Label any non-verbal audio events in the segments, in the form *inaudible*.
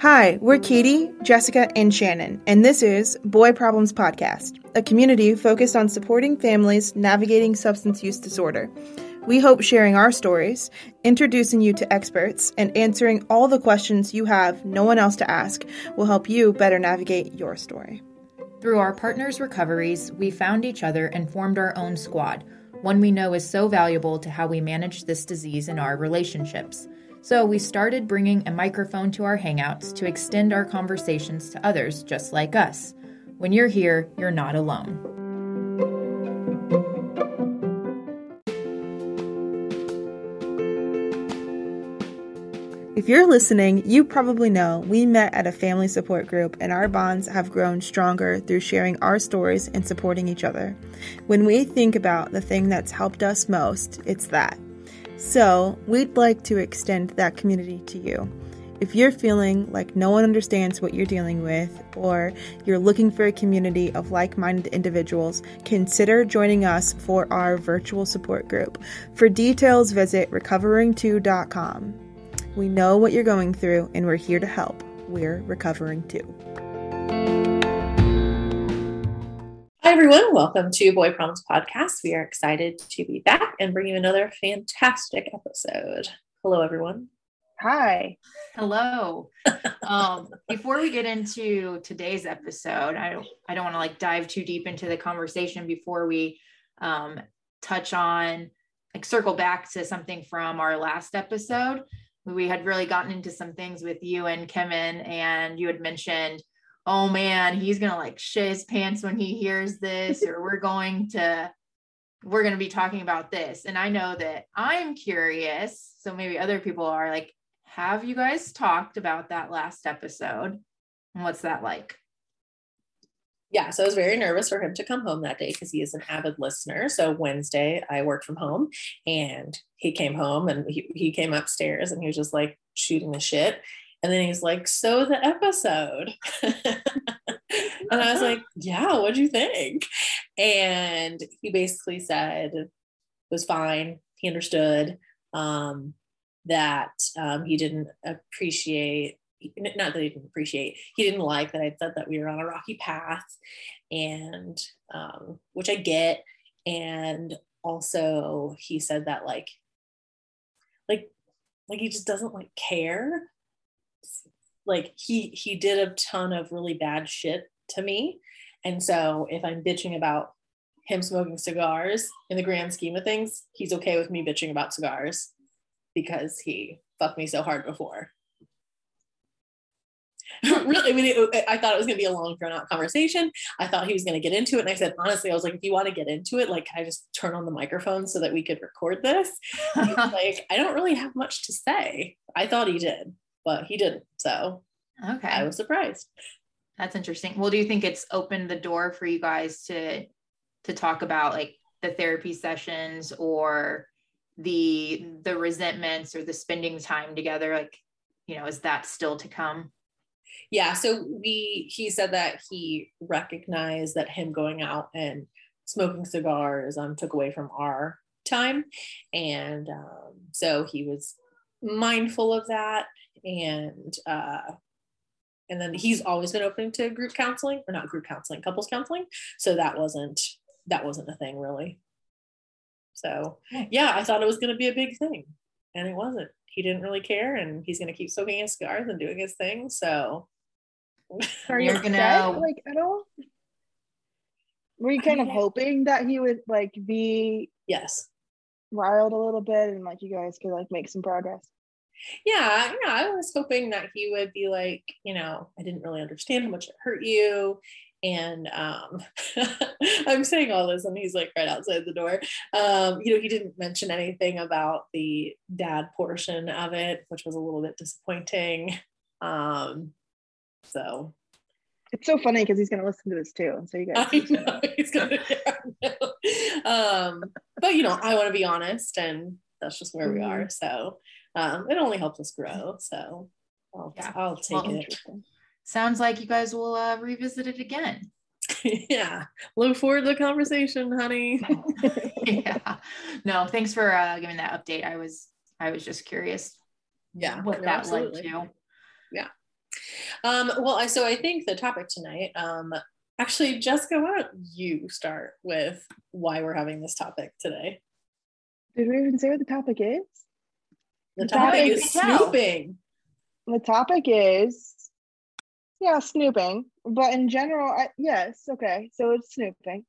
Hi, we're Katie, Jessica, and Shannon, and this is Boy Problems Podcast, a community focused on supporting families navigating substance use disorder. We hope sharing our stories, introducing you to experts, and answering all the questions you have no one else to ask will help you better navigate your story. Through our partners' recoveries, we found each other and formed our own squad, one we know is so valuable to how we manage this disease in our relationships. So we started bringing a microphone to our hangouts to extend our conversations to others just like us. When you're here, you're not alone. If you're listening, you probably know we met at a family support group and our bonds have grown stronger through sharing our stories and supporting each other. When we think about the thing that's helped us most, it's that. So, we'd like to extend that community to you. If you're feeling like no one understands what you're dealing with, or you're looking for a community of like minded individuals, consider joining us for our virtual support group. For details, visit recovering2.com. We know what you're going through, and we're here to help. We're recovering too. Hi, everyone. Welcome to Boy Problems Podcast. We are excited to be back and bring you another fantastic episode. Hello, everyone. Hi. Hello. *laughs* um, before we get into today's episode, I don't, I don't want to like dive too deep into the conversation before we um, touch on like circle back to something from our last episode. We had really gotten into some things with you and Kevin, and you had mentioned oh man, he's gonna like shit his pants when he hears this, or we're going to we're going to be talking about this. And I know that I'm curious. So maybe other people are like, have you guys talked about that last episode? And what's that like? Yeah, so I was very nervous for him to come home that day because he is an avid listener. So Wednesday, I worked from home and he came home and he, he came upstairs and he was just like shooting the shit. And then he's like, So the episode. *laughs* and I was like, Yeah, what'd you think? And he basically said it was fine. He understood um, that um, he didn't appreciate, not that he didn't appreciate, he didn't like that I said that we were on a rocky path, and um, which I get. And also, he said that, like, like, like he just doesn't like care. Like he he did a ton of really bad shit to me. And so if i'm bitching about him smoking cigars in the grand scheme of things he's okay with me bitching about cigars because he fucked me so hard before *laughs* really, I mean, it, I thought it was going to be a long, drawn out conversation. I thought he was going to get into it. And I said, honestly, I was like, if you want to get into it, like, can I just turn on the microphone so that we could record this? *laughs* like, I don't really have much to say. I thought he did but he didn't. So okay, I was surprised. That's interesting. Well, do you think it's opened the door for you guys to to talk about like the therapy sessions or the the resentments or the spending time together? Like, you know, is that still to come? Yeah. So we he said that he recognized that him going out and smoking cigars um took away from our time. And um, so he was mindful of that and uh, and then he's always been open to group counseling or not group counseling couples counseling. So that wasn't that wasn't a thing really. So yeah i thought it was going to be a big thing and it wasn't. He didn't really care and he's going to keep smoking his cigars and doing his thing so. *laughs* Are you gonna like at all? Were you kind of hoping that he would like be yes. riled a little bit and like you guys could like make some progress? Yeah, yeah, I was hoping that he would be like, you know, I didn't really understand how much it hurt you. And um, *laughs* I'm saying all this, and he's like right outside the door. Um, you know, he didn't mention anything about the dad portion of it, which was a little bit disappointing. Um, so it's so funny because he's going to listen to this too. and So you guys, I know, *laughs* he's going to. um, but you know, I want to be honest, and that's just where we are. Mm-hmm. So um, it only helps us grow. So I'll, yeah. I'll take well, it. Sounds like you guys will uh, revisit it again. *laughs* yeah. Look forward to the conversation, honey. *laughs* *laughs* yeah. No, thanks for uh, giving that update. I was I was just curious. Yeah, what no, that absolutely. led to. Yeah. Um, well, I so I think the topic tonight. Um, actually, Jessica, why don't you start with why we're having this topic today? Did we even say what the topic is? The topic is snooping. The topic is yeah, snooping. But in general, I, yes, okay. So it's snooping.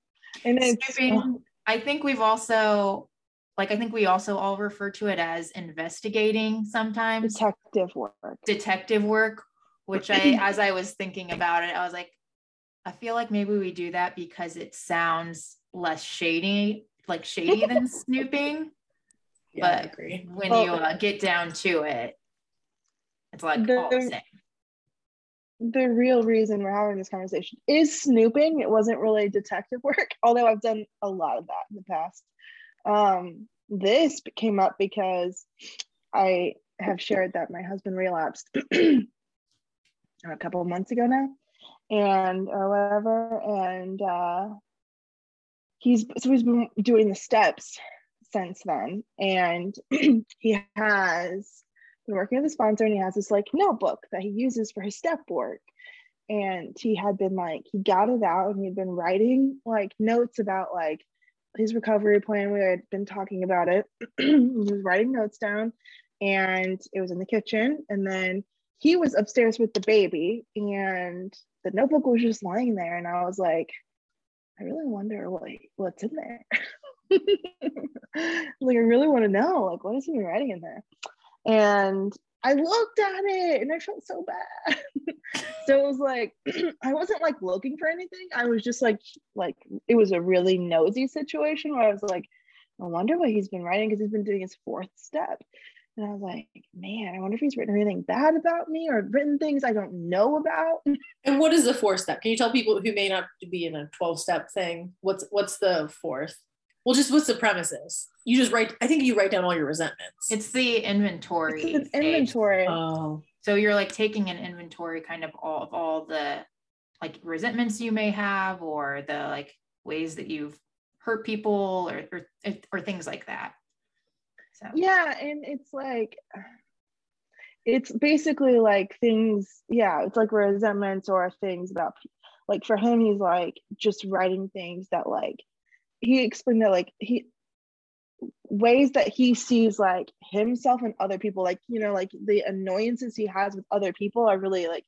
And it's snooping. I think we've also like I think we also all refer to it as investigating sometimes. Detective work. Detective work, which I *clears throat* as I was thinking about it, I was like, I feel like maybe we do that because it sounds less shady, like shady *laughs* than snooping. Yeah, but I agree. when well, you uh, get down to it, it's like the, all the same the real reason we're having this conversation is snooping. It wasn't really detective *laughs* work, although I've done a lot of that in the past. Um, this came up because I have shared that my husband relapsed *clears throat* a couple of months ago now, and or whatever, and uh, he's so he's been doing the steps since then, and *clears throat* he has been working with a sponsor and he has this like notebook that he uses for his step work. And he had been like, he got it out and he'd been writing like notes about like his recovery plan. We had been talking about it. *clears throat* he was writing notes down and it was in the kitchen. And then he was upstairs with the baby and the notebook was just lying there. And I was like, I really wonder what what's in there. *laughs* like I really want to know, like what is he writing in there? And I looked at it and I felt so bad. *laughs* so it was like *clears throat* I wasn't like looking for anything. I was just like like it was a really nosy situation where I was like, I wonder what he's been writing because he's been doing his fourth step. And I was like, man, I wonder if he's written anything bad about me or written things I don't know about. *laughs* And what is the fourth step? Can you tell people who may not be in a 12 step thing? What's what's the fourth? Well, just what's the premises? You just write. I think you write down all your resentments. It's the inventory. It's an inventory. Oh. So you're like taking an inventory, kind of all of all the like resentments you may have, or the like ways that you've hurt people, or or, or things like that. So. Yeah, and it's like it's basically like things. Yeah, it's like resentments or things about like for him, he's like just writing things that like he explained that like he ways that he sees like himself and other people like you know like the annoyances he has with other people are really like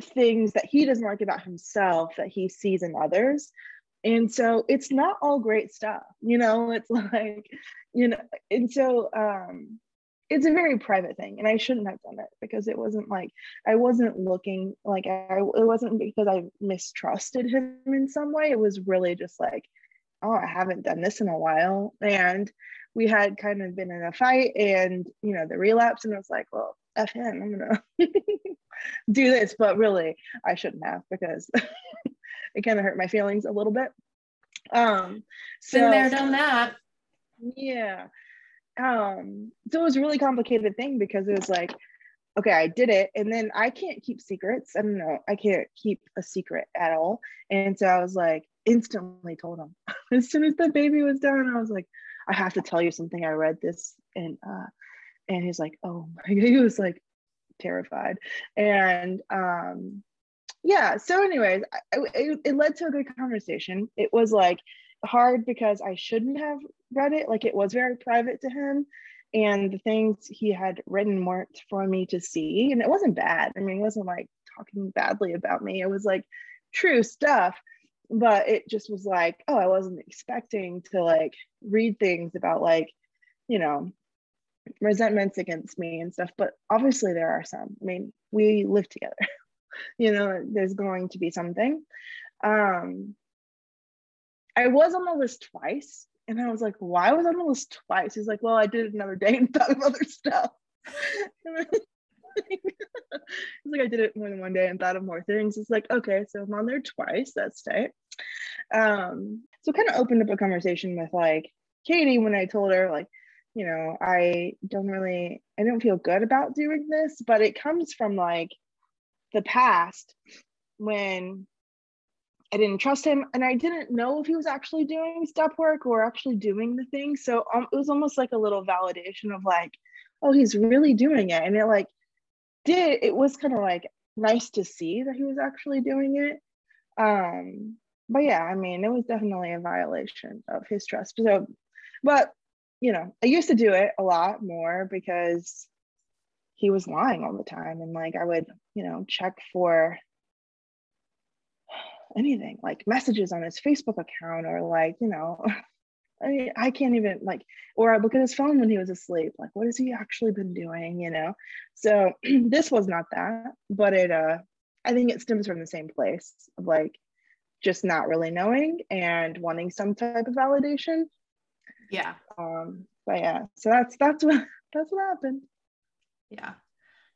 things that he doesn't like about himself that he sees in others. And so it's not all great stuff you know? *laughs* It's like you know and so um it's a very private thing and i shouldn't have done it because it wasn't like i wasn't looking like i it wasn't because i mistrusted him in some way. It was really just like oh, I haven't done this in a while. And we had kind of been in a fight and, you know, the relapse. And I was like, well, F him, I'm going *laughs* to do this. But really, I shouldn't have because *laughs* it kind of hurt my feelings a little bit. Um, so, Been there, done that. Yeah. Um, so it was a really complicated thing because it was like, okay, I did it. And then I can't keep secrets. I don't know. I can't keep a secret at all. And so I was like, instantly told him as soon as the baby was done. I was like, I have to tell you something. I read this and uh, and he's like, oh my God. *laughs* He was like terrified. And um, yeah. So, anyways, I, it, it led to a good conversation. It was like hard because I shouldn't have read it. Like it was very private to him. And the things he had written weren't for me to see. And it wasn't bad. I mean, it wasn't like talking badly about me. It was like true stuff but it just was like oh i wasn't expecting to like read things about like you know resentments against me and stuff but obviously there are some i mean we live together *laughs* you know there's going to be something um i was on the list twice and i was like why was I on the list twice he's like well i did it another day and *laughs* thought of other stuff *laughs* it's like I did it more than one day and thought of more things. It's like, okay, so I'm on there twice. That's tight. Um, so kind of opened up a conversation with like Katie when I told her, like, you know, I don't really, I don't feel good about doing this, but it comes from like the past when I didn't trust him and I didn't know if he was actually doing step work or actually doing the thing. So um, it was almost like a little validation of like, oh, he's really doing it. And it like did, it was kind of like nice to see that he was actually doing it. Um, but yeah, I mean, it was definitely a violation of his trust. So, but you know, I used to do it a lot more because he was lying all the time. And like I would, you know, check for anything like messages on his Facebook account or like, you know, *laughs* I I can't even like, or I look at his phone when he was asleep. Like, what has he actually been doing? You know? So *clears throat* this was not that, but it, uh, I think it stems from the same place of like just not really knowing and wanting some type of validation. Yeah. Um, but yeah, so that's, that's what, *laughs* that's what happened. Yeah.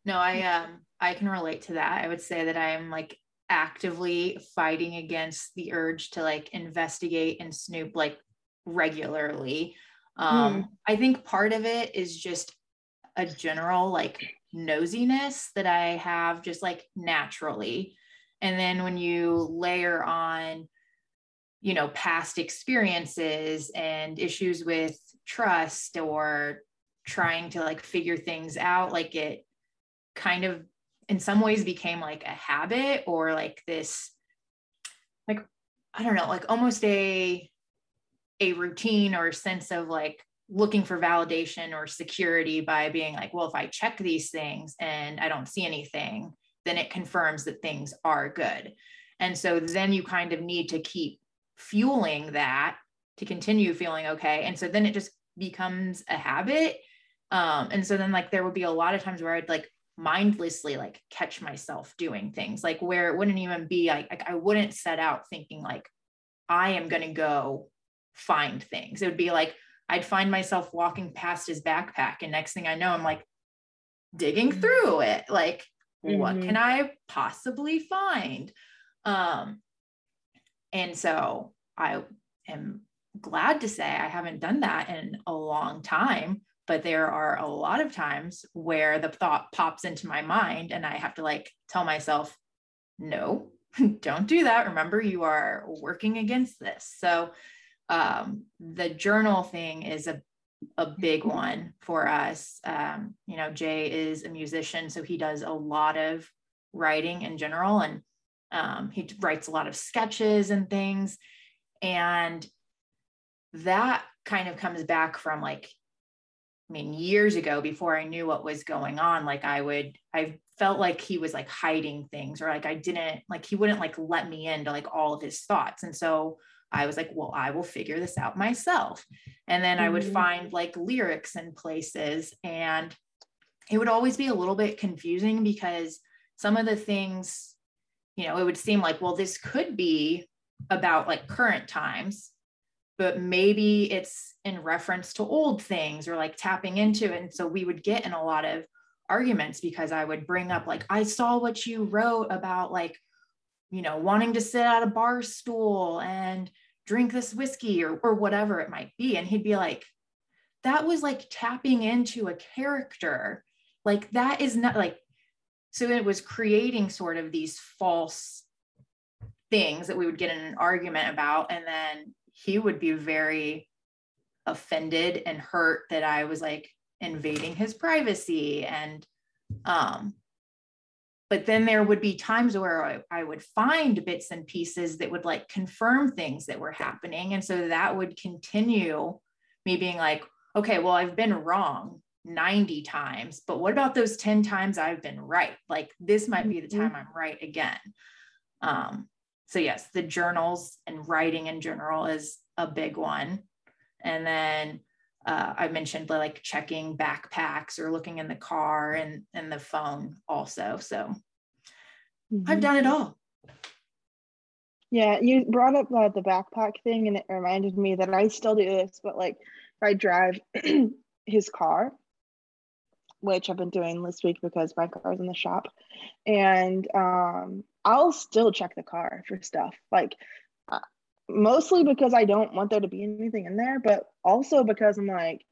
No, I, um, I can relate to that. I would say that I'm like actively fighting against the urge to like investigate and snoop like regularly. Um, mm. I think part of it is just a general like nosiness that I have just like naturally. And then when you layer on, you know, past experiences and issues with trust or trying to like figure things out, like it kind of in some ways became like a habit or like this like i don't know like almost a a routine or a sense of like looking for validation or security by being like well if i check these things and i don't see anything then it confirms that things are good and so then you kind of need to keep fueling that to continue feeling okay and so then it just becomes a habit um and so then like there would be a lot of times where i'd like mindlessly like catch myself doing things like where it wouldn't even be like, like I wouldn't set out thinking like I am going to go find things. It would be like I'd find myself walking past his backpack and next thing I know I'm like digging mm-hmm. through it like mm-hmm. what can I possibly find? Um and so I am glad to say I haven't done that in a long time but there are a lot of times where the thought pops into my mind and I have to like tell myself, no, *laughs* don't do that. Remember, you are working against this. So um, the journal thing is a a big one for us. Um, you know, Jay is a musician, so he does a lot of writing in general, and um, he writes a lot of sketches and things. And that kind of comes back from like I mean, years ago, before I knew what was going on, like I would, I felt like he was like hiding things or like I didn't, like he wouldn't like let me into like all of his thoughts. And so I was like, well, I will figure this out myself. And then mm-hmm. I would mm-hmm. find like lyrics in places and it would always be a little bit confusing because some of the things, you know, it would seem like, well, this could be about like current times but maybe it's in reference to old things or like tapping into it. And so we would get in a lot of arguments because I would bring up, like, I saw what you wrote about, like, you know, wanting to sit at a bar stool and drink this whiskey or, or whatever it might be. And he'd be like, that was like tapping into a character. Like, that is not like, so it was creating sort of these false things that we would get in an argument about. And then he would be very offended and hurt that I was like invading his privacy and um but then there would be times where I, I, would find bits and pieces that would like confirm things that were happening. And so that would continue me being like okay well i've been wrong 90 times but what about those 10 times i've been right? Like this might be the mm-hmm. time i'm right again. Um so yes the journals and writing in general is a big one. And then uh, i mentioned like checking backpacks or looking in the car and and the phone also so mm-hmm. i've done it all yeah you brought up uh, the backpack thing and it reminded me that i still do this but like if i drive *clears throat* his car which I've been doing this week because my car's in the shop. And um, I'll still check the car for stuff like uh, mostly because I don't want there to be anything in there, but also because I'm like,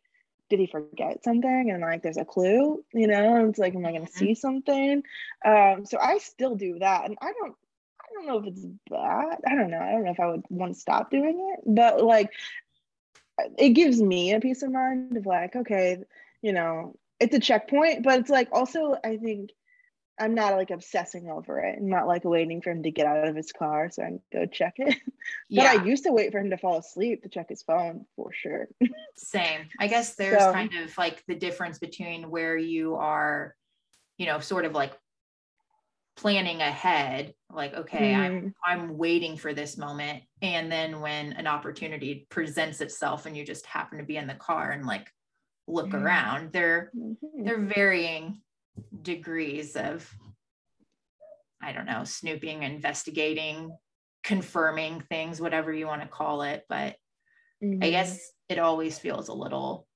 did he forget something? And like, there's a clue, you know, and it's like, am I going to mm-hmm. see something? Um, so I still do that. And I don't, I don't know if it's bad. I don't know. I don't know if I would want to stop doing it, but like it gives me a peace of mind of like, okay, you know, it's a checkpoint, but it's like also I think I'm not like obsessing over it. I'm not like waiting for him to get out of his car so I can go check it. *laughs* but yeah. I used to wait for him to fall asleep to check his phone for sure. *laughs* Same. I guess there's so, kind of like the difference between where you are, you know, sort of like planning ahead like okay mm. i'm i'm waiting for this moment and then when an opportunity presents itself and you just happen to be in the car and like look mm. around they're mm-hmm. they're varying degrees of i don't know snooping investigating confirming things whatever you want to call it but mm-hmm. i guess it always feels a little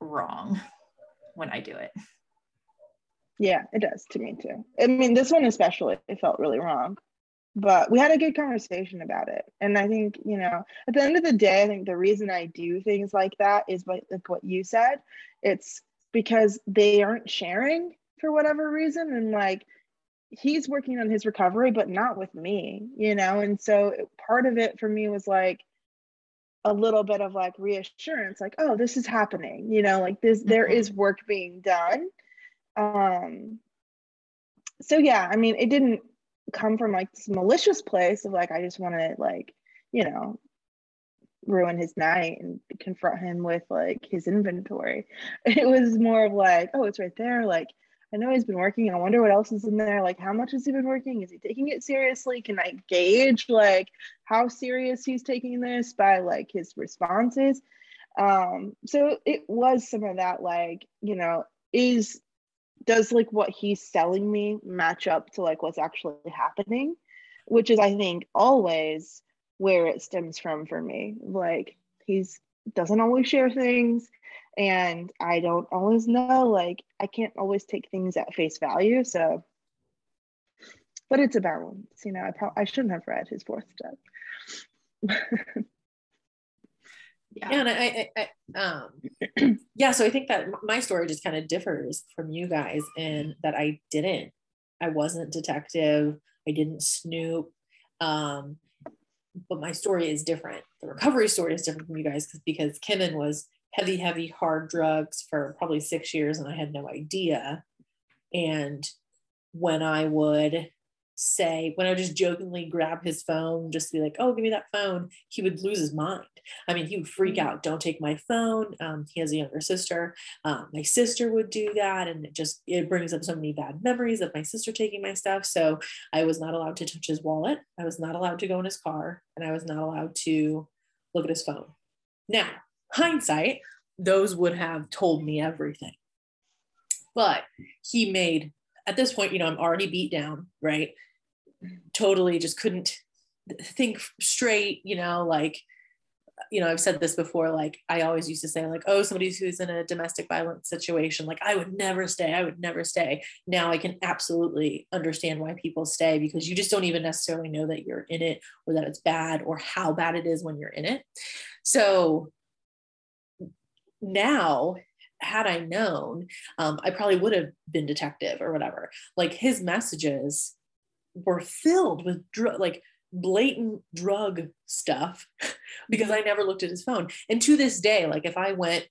wrong *laughs* when i do it yeah, it does to me too. I mean, this one especially, it felt really wrong. But we had a good conversation about it. And I think, you know, at the end of the day, I think the reason I do things like that is like, like what you said. It's because they aren't sharing for whatever reason. And like, he's working on his recovery, but not with me, you know? And so part of it for me was like, a little bit of like reassurance like oh this is happening you know like this there mm-hmm. work being done um so yeah i mean it didn't come from like this malicious place of like i just want to like you know ruin his night and confront him with like his inventory. *laughs* It was more of like oh it's right there. Like i know he's been working. I wonder what else is in there. Like how much has he been working? Is he taking it seriously? Can i gauge like how serious he's taking this by like his responses? Um so it was some of that like you know is does like what he's selling me match up to like what's actually happening? Which is i think always where it stems from for me. Like he's doesn't always share things and i don't always know like i can't always take things at face value so. But it's a balance you know i, probably I shouldn't have read his fourth step. Yeah, *laughs* yeah and I, I, I um *clears throat* yeah so i think that my story just kind of differs from you guys in that i didn't i wasn't detective i didn't snoop um but my story is different. The recovery story is different from you guys because Kimmin was heavy heavy hard drugs for probably six years and i had no idea. And when i would say when I would just jokingly grab his phone, just to be like, "Oh, give me that phone," he would lose his mind. I mean, he would freak mm. out. Don't take my phone. Um, he has a younger sister. Um, my sister would do that, and it just it brings up so many bad memories of my sister taking my stuff. So I was not allowed to touch his wallet. I was not allowed to go in his car, and I was not allowed to look at his phone. Now, hindsight, those would have told me everything. But he made at this point, you know, I'm already beat down, right? Totally just couldn't think straight, you know, like, you know, I've said this before, like I always used to say, like, oh, somebody who's in a domestic violence situation, like I would never stay, I would never stay. Now I can absolutely understand why people stay because you just don't even necessarily know that you're in it or that it's bad or how bad it is when you're in it. So now had I known, um, I probably would have been detective or whatever. Like his messages were filled with dr- like blatant drug stuff *laughs* because I never looked at his phone. And to this day, like if I went,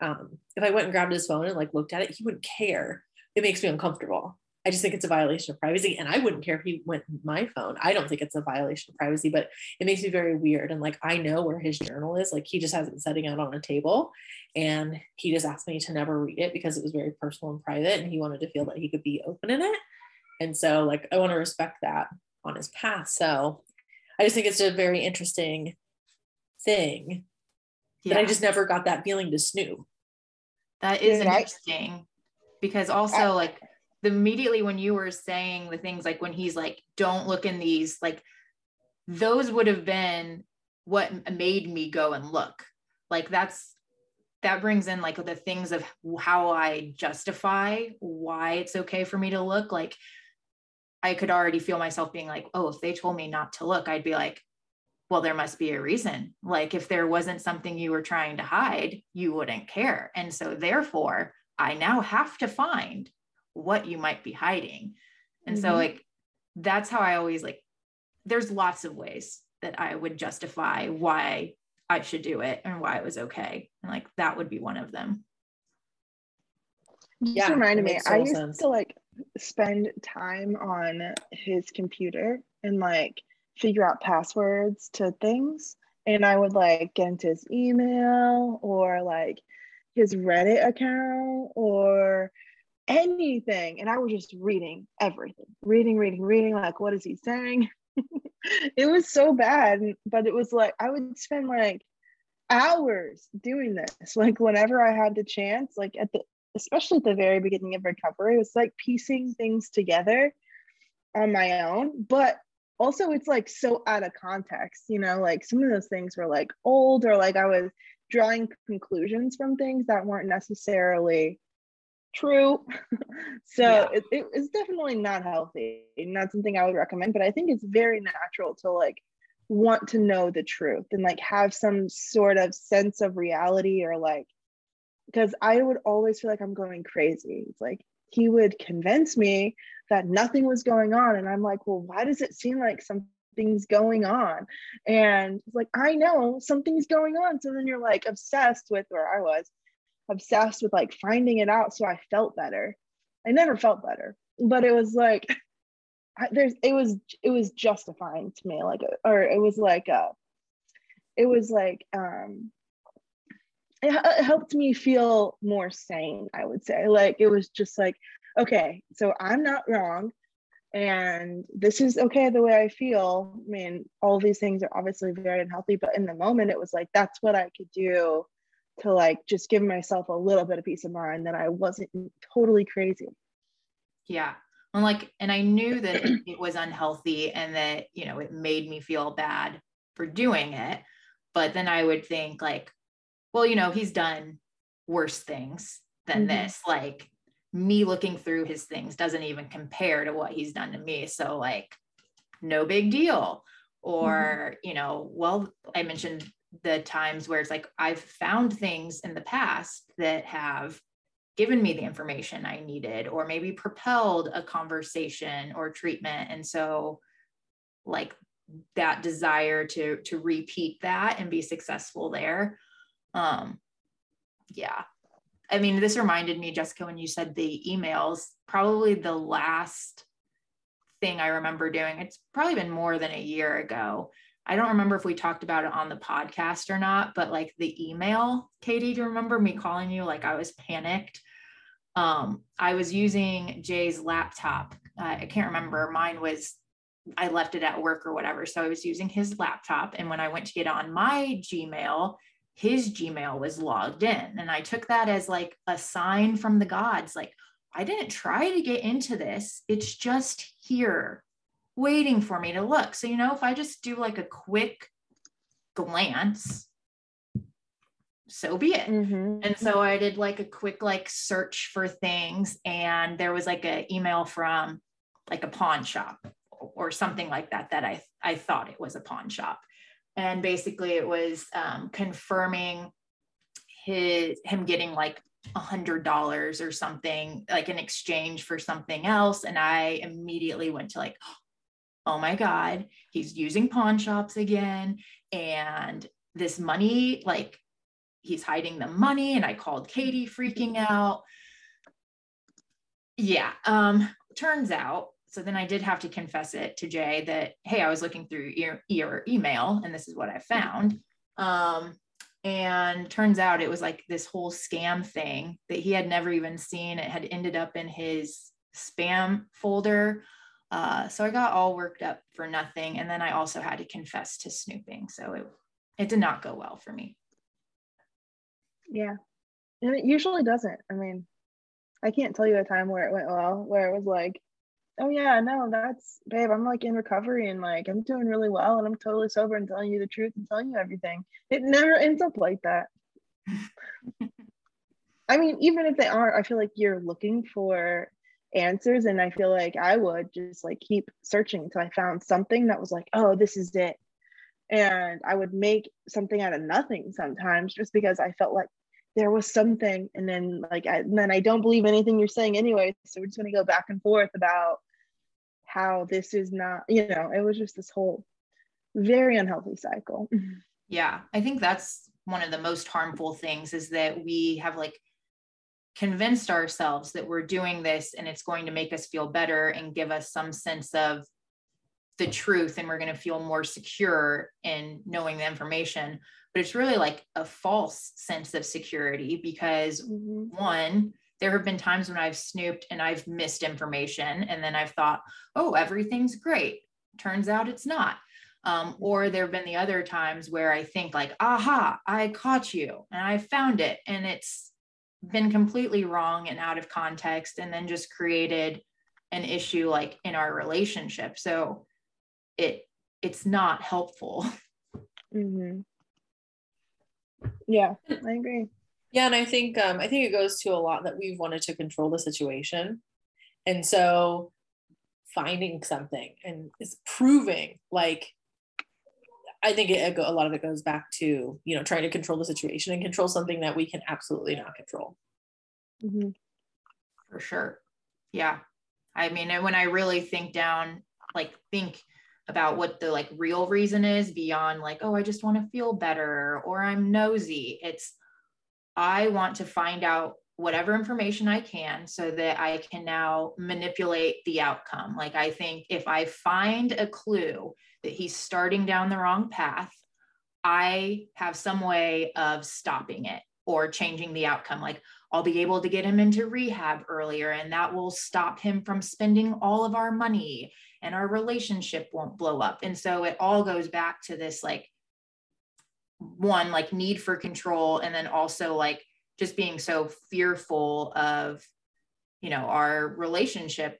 um, if I went and grabbed his phone and like looked at it, he wouldn't care. It makes me uncomfortable. I just think it's a violation of privacy. And I wouldn't care if he went my phone. I don't think it's a violation of privacy, but it makes me very weird. And like I know where his journal is. Like he just has it setting out on a table. And he just asked me to never read it because it was very personal and private. And he wanted to feel that he could be open in it. And so, like, I want to respect that on his path. So, I just think it's a very interesting thing yeah. that I just never got that feeling to Snoop. That is yeah, interesting I, because also, I, like, the immediately when you were saying the things like when he's like, don't look in these, like, those would have been what made me go and look. Like, that's that brings in like the things of how I justify why it's okay for me to look. Like, I could already feel myself being like, oh, if they told me not to look, I'd be like, well, there must be a reason. Like, if there wasn't something you were trying to hide, you wouldn't care. And so, therefore, I now have to find what you might be hiding. And mm-hmm. so, like, that's how I always like there's lots of ways that I would justify why I should do it and why it was okay. And like that would be one of them. Just Yeah, reminded me, I total used sense. to like spend time on his computer and like figure out passwords to things. And I would like get into his email or like his Reddit account or anything. And I was just reading everything, reading, reading, reading. Like, what is he saying? *laughs* it was so bad. But it was like, I would spend like hours doing this. Like, whenever I had the chance, like at the especially at the very beginning of recovery, it was like piecing things together on my own. But also, it's like so out of context, you know, like some of those things were like old or like I was drawing conclusions from things that weren't necessarily true. *laughs* so Yeah. it, it was definitely not healthy, not something I would recommend. But I think it's very natural to like want to know the truth and like have some sort of sense of reality or like because I would always feel like I'm going crazy. It's like he would convince me that nothing was going on. And I'm like, well, why does it seem like something's going on? And it's like, I know something's going on. So then you're like obsessed with where I was, obsessed with like finding it out. So I felt better. I never felt better, but it was like, I, there's, it was, it was justifying to me. Like, or it was like, uh, it was like, um, it, it helped me feel more sane i would say like it was just like okay so i'm not wrong and this is okay the way i feel i mean all these things are obviously very unhealthy but in the moment it was like that's what i could do to like just give myself a little bit of peace of mind that i wasn't totally crazy Yeah. And like, and I knew that it, it was unhealthy and that, you know, it made me feel bad for doing it. But then I would think, like, well, you know, he's done worse things than Mhm. this. Like, me looking through his things doesn't even compare to what he's done to me. So, like, no big deal. Or, you know, well, I mentioned the times where it's like I've found things in the past that have given me the information I needed, or maybe propelled a conversation or treatment. And so, like that desire to to repeat that and be successful there. Um, yeah. I mean, this reminded me, Jessica, when you said the emails, probably the last thing I remember doing, it's probably been more than a year ago. I don't remember if we talked about it on the podcast or not, but like the email, Katie, do you remember me calling you? Like I was panicked. Um, I was using Jay's laptop. Uh, I can't remember. Mine was, I left it at work or whatever. So I was using his laptop. And when I went to get on my Gmail, his Gmail was logged in. And I took that as like a sign from the gods. Like, I didn't try to get into this. It's just here waiting for me to look. So, you know, if I just do like a quick glance, so be it. Mhm. And so I did like a quick like search for things and there was like an email from like a pawn shop or something like that that I I thought it was a pawn shop. And basically it was um, confirming his him getting like a hundred dollars or something like in exchange for something else. And I immediately went to like, oh my God, he's using pawn shops again. And this money, like he's hiding the money and i called katie freaking out yeah um turns out so then i did have to confess it to jay that hey i was looking through your, your email and this is what i found. Um and turns out it was like this whole scam thing that he had never even seen. It had ended up in his spam folder. Uh, so i got all worked up for nothing. And then i also had to confess to snooping. So it, it did not go well for me. Yeah. And it usually doesn't. I mean, I can't tell you a time where it went well, where it was like, oh yeah, no, that's babe, I'm like in recovery and like I'm doing really well and I'm totally sober and telling you the truth and telling you everything. It never ends up like that. I mean, even if they are, I feel like you're looking for answers and I feel like I would just like keep searching until I found something that was like, oh, this is it. And I would make something out of nothing sometimes just because I felt like there was something and then like I, and then I don't believe anything you're saying anyway so we're just going to go back and forth about how this is not, you know, it was just this whole very unhealthy cycle. Yeah, I think that's one of the most harmful things is that we have like convinced ourselves that we're doing this and it's going to make us feel better and give us some sense of the truth and we're going to feel more secure in knowing the information but it's really like a false sense of security because mm-hmm. one there have been times when I've snooped and I've missed information and then I've thought, oh, everything's great. Turns out it's not. Um, or there have been the other times where I think, like, aha, I caught you and I found it. And it's been completely wrong and out of context and then just created an issue like in our relationship. So it it's not helpful. Mm-hmm. Yeah, I agree. Yeah, and I think um, I think it goes to a lot that we've wanted to control the situation, and so finding something and is proving like I think it, a lot of it goes back to you know trying to control the situation and control something that we can absolutely not control. Mm-hmm. For sure, yeah. I mean, when I really think down, like think about what the like real reason is beyond like, oh, I just want to feel better or I'm nosy. It's I want to find out whatever information I can so that I can now manipulate the outcome. Like, I think if I find a clue that he's starting down the wrong path, I have some way of stopping it or changing the outcome. Like, I'll be able to get him into rehab earlier, and that will stop him from spending all of our money, and our relationship won't blow up. And so it all goes back to this like one like need for control and then also like just being so fearful of you know our relationship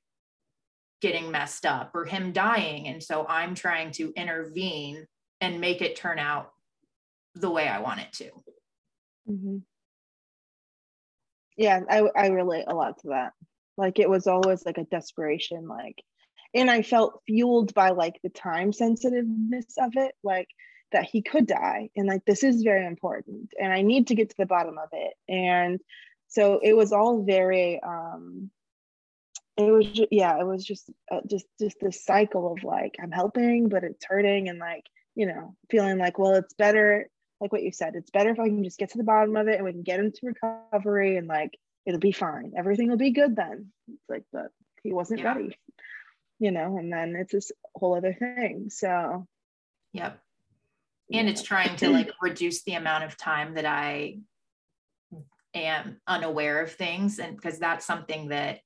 getting messed up or him dying. And so i'm trying to intervene and make it turn out the way i want it to. Mm-hmm. yeah I, I relate a lot to that. Like it was always like a desperation like and i felt fueled by like the time sensitiveness of it. Like that he could die and like this is very important and i need to get to the bottom of it. And so it was all very um it was just, yeah it was just uh, just just this cycle of like i'm helping but it's hurting and like you know feeling like well it's better like what you said it's better if i can just get to the bottom of it and we can get into recovery and like it'll be fine. Everything will be good then. It's like but he wasn't yeah. ready you know and then it's this whole other thing. So yep and it's trying to like *clears throat* reduce the amount of time that i am unaware of things and because that's something that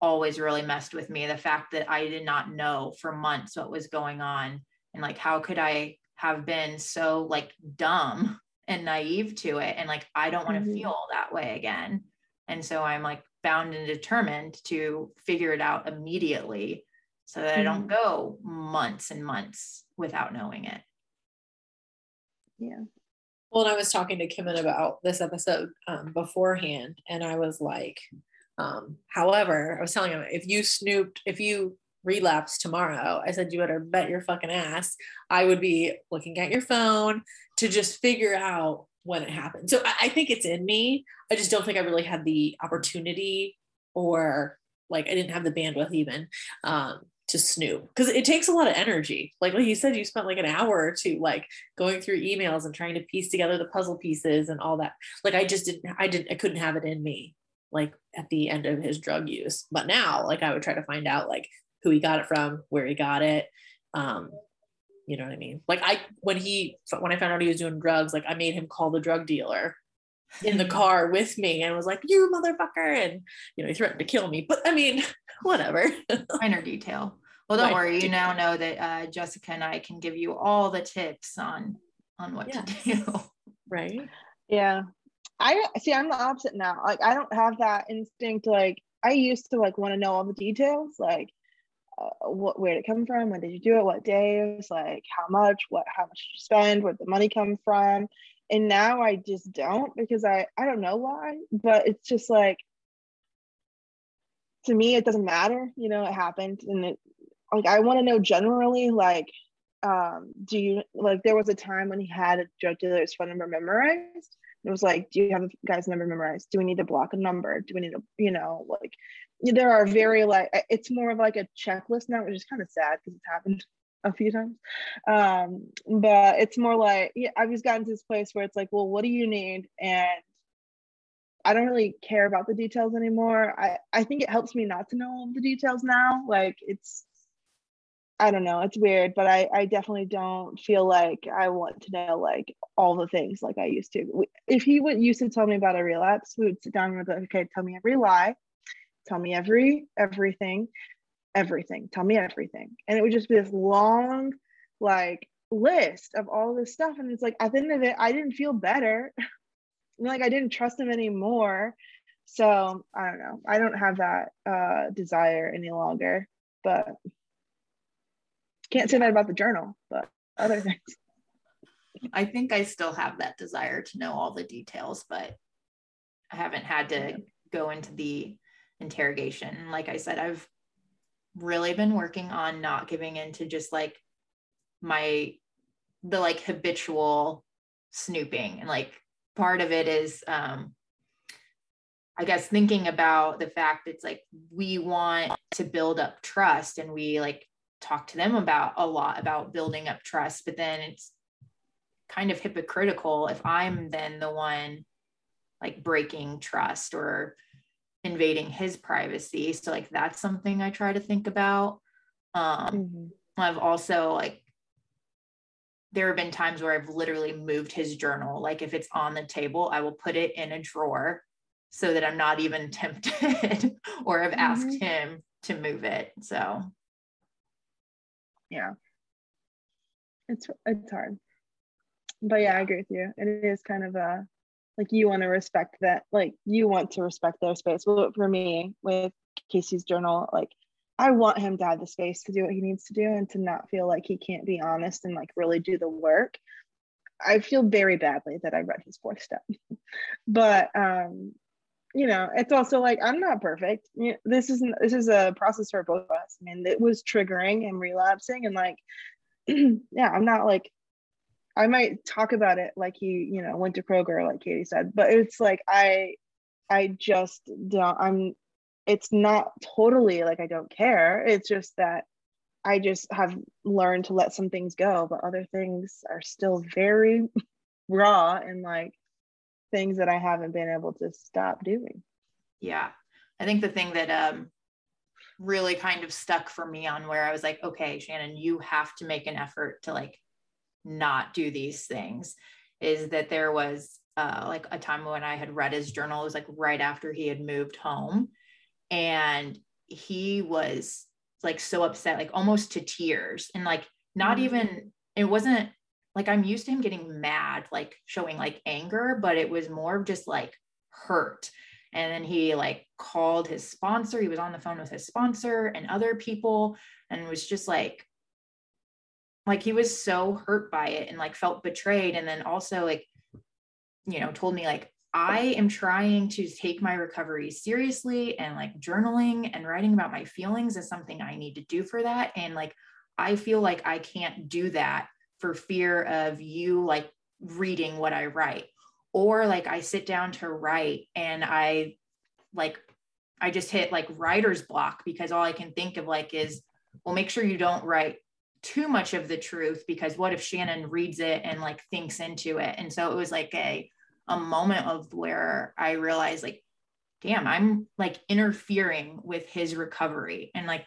always really messed with me the fact that i did not know for months what was going on and like how could i have been so like dumb and naive to it and like i don't want to mm-hmm. feel that way again and so i'm like bound and determined to figure it out immediately so that mm-hmm. i don't mm-hmm. go months and months without knowing it yeah. Well and i was talking to Kimmin about this episode um, beforehand and i was like um, however i was telling him if you snooped if you relapse tomorrow i said you better bet your fucking ass i would be looking at your phone to just figure out when it happened. So I, I think it's in me. I just don't think i really had the opportunity or like i didn't have the bandwidth even um, to snoop because it takes a lot of energy. Like like you said, you spent like an hour or two like going through emails and trying to piece together the puzzle pieces and all that. Like I just didn't I didn't I couldn't have it in me like at the end of his drug use. But now like I would try to find out like who he got it from, where he got it. Um, you know what I mean? Like I when he when I found out he was doing drugs, like I made him call the drug dealer in the car with me and was like, "You motherfucker!" and you know he threatened to kill me. But I mean, *laughs* whatever. *laughs* Minor detail. Well, don't worry. You now know that uh, Jessica and I can give you all the tips on on what yes. to do. *laughs* Right. Yeah. I see. I'm the opposite now. Like I don't have that instinct. Like I used to like want to know all the details. Like uh, what where did it come from? When did you do it? What days? Like how much? What how much did you spend? Where did the money come from? And now I just don't because I I don't know why, but it's just like to me it doesn't matter. You know, it happened and it like I want to know generally like um do you like there was a time when he had a drug dealer's phone number memorized It was like, do you have a guy's number memorized? Do we need to block a number? Do we need to, you know, like there are very like it's more of like a checklist now, which is kind of sad because it's happened a few times. Um, but it's more like yeah, I've just gotten to this place where it's like, well, what do you need? And I don't really care about the details anymore. I, I think it helps me not to know all the details now. Like it's I don't know, it's weird, but I, I definitely don't feel like I want to know like all the things like I used to. If he would used to tell me about a relapse, we would sit down and be like, okay, tell me every lie, tell me every everything, everything, tell me everything. And it would just be this long like list of all this stuff. And it's like at the end of it, I didn't feel better. *laughs* like I didn't trust him anymore. So I don't know. I don't have that uh desire any longer. But can't say that about the journal, but other things. *laughs* I think I still have that desire to know all the details, but I haven't had to go into the interrogation. Like I said, I've really been working on not giving into just like my the like habitual snooping. And like part of it is um I guess thinking about the fact it's like we want to build up trust and we like talk to them about a lot about building up trust but then it's kind of hypocritical if i'm then the one like breaking trust or invading his privacy. So like that's something i try to think about. Um mm-hmm. i've also like there have been times where i've literally moved his journal. Like if it's on the table i will put it in a drawer so that i'm not even *laughs* tempted or have asked mm-hmm. him to move it. So yeah. It's it's hard. But yeah i agree with you. It is kind of a like you want to respect that like you want to respect their space well for me with casey's journal like i want him to have the space to do what he needs to do and to not feel like he can't be honest and like really do the work i feel very badly that i read his fourth step *laughs* but um you know, it's also like I'm not perfect. This isn't this is a process for both of us. I mean, it was triggering and relapsing, and like, *clears throat* yeah, I'm not like I might talk about it like he, you know, went to Kroger, like Katie said, but it's like I I just don't I'm it's not totally like I don't care. It's just that I just have learned to let some things go, but other things are still very *laughs* raw and like things that I haven't been able to stop doing. Yeah. I think the thing that um, really kind of stuck for me on where I was like, okay, Shannon, you have to make an effort to like not do these things is that there was uh, like a time when I had read his journal. It was like right after he had moved home. And he was like so upset, like almost to tears. And like not mm-hmm. even, it wasn't like I'm used to him getting mad, like showing like anger, but it was more of just like hurt. And then he like called his sponsor. He was on the phone with his sponsor and other people and was just like, like he was so hurt by it and like felt betrayed. And then also like, you know, told me like, I am trying to take my recovery seriously and like journaling and writing about my feelings is something I need to do for that. And like, I feel like I can't do that for fear of you like reading what I write. Or like I sit down to write and I like I just hit like writer's block because all I can think of like is well make sure you don't write too much of the truth because what if Shannon reads it and like thinks into it. And so it was like a a moment of where I realized like damn, I'm like interfering with his recovery and like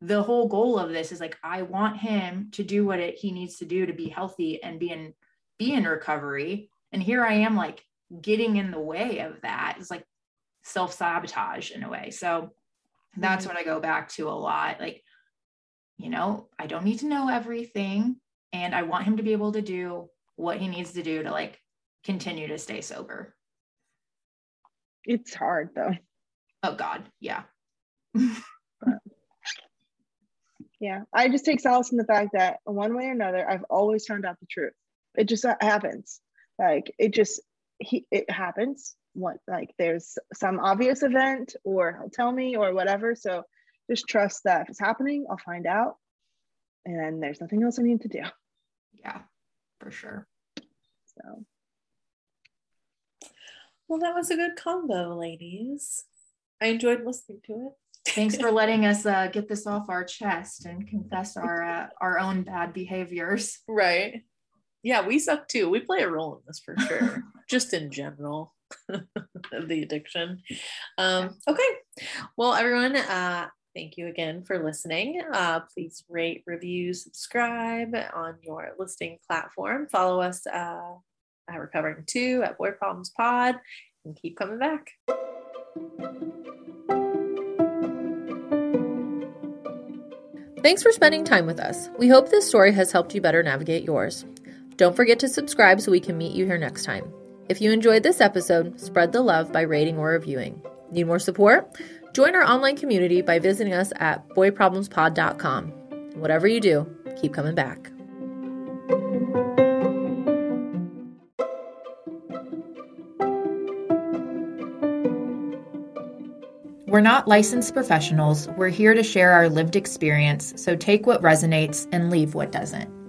the whole goal of this is like I want him to do what it, he needs to do to be healthy and be in be in recovery. And here I am like getting in the way of that. It's like self-sabotage in a way. So that's mm-hmm. what I go back to a lot. Like, you know, I don't need to know everything. And I want him to be able to do what he needs to do to like continue to stay sober. It's hard though. Oh God. Yeah. *laughs* Yeah, I just take solace in the fact that one way or another, I've always found out the truth. It just uh, happens. Like it just he it happens. What like there's some obvious event, or he'll tell me, or whatever. So just trust that if it's happening, I'll find out, and there's nothing else I need to do. Yeah, for sure. So Well, that was a good combo, ladies. I enjoyed listening to it. Thanks for *laughs* letting us uh, get this off our chest and confess our uh, our own bad behaviors. Right. Yeah, we suck too. We play a role in this for sure, *laughs* just in general, *laughs* the addiction. Um, okay. Well, everyone, uh, thank you again for listening. Uh, please rate, review, subscribe on your listening platform. Follow us uh, at Recovering Two at Boy Problems Pod and keep coming back. Thanks for spending time with us. We hope this story has helped you better navigate yours. Don't forget to subscribe so we can meet you here next time. If you enjoyed this episode, spread the love by rating or reviewing. Need more support? Join our online community by visiting us at boyproblemspod.com. Whatever you do, keep coming back. We're not licensed professionals. We're here to share our lived experience, so take what resonates and leave what doesn't.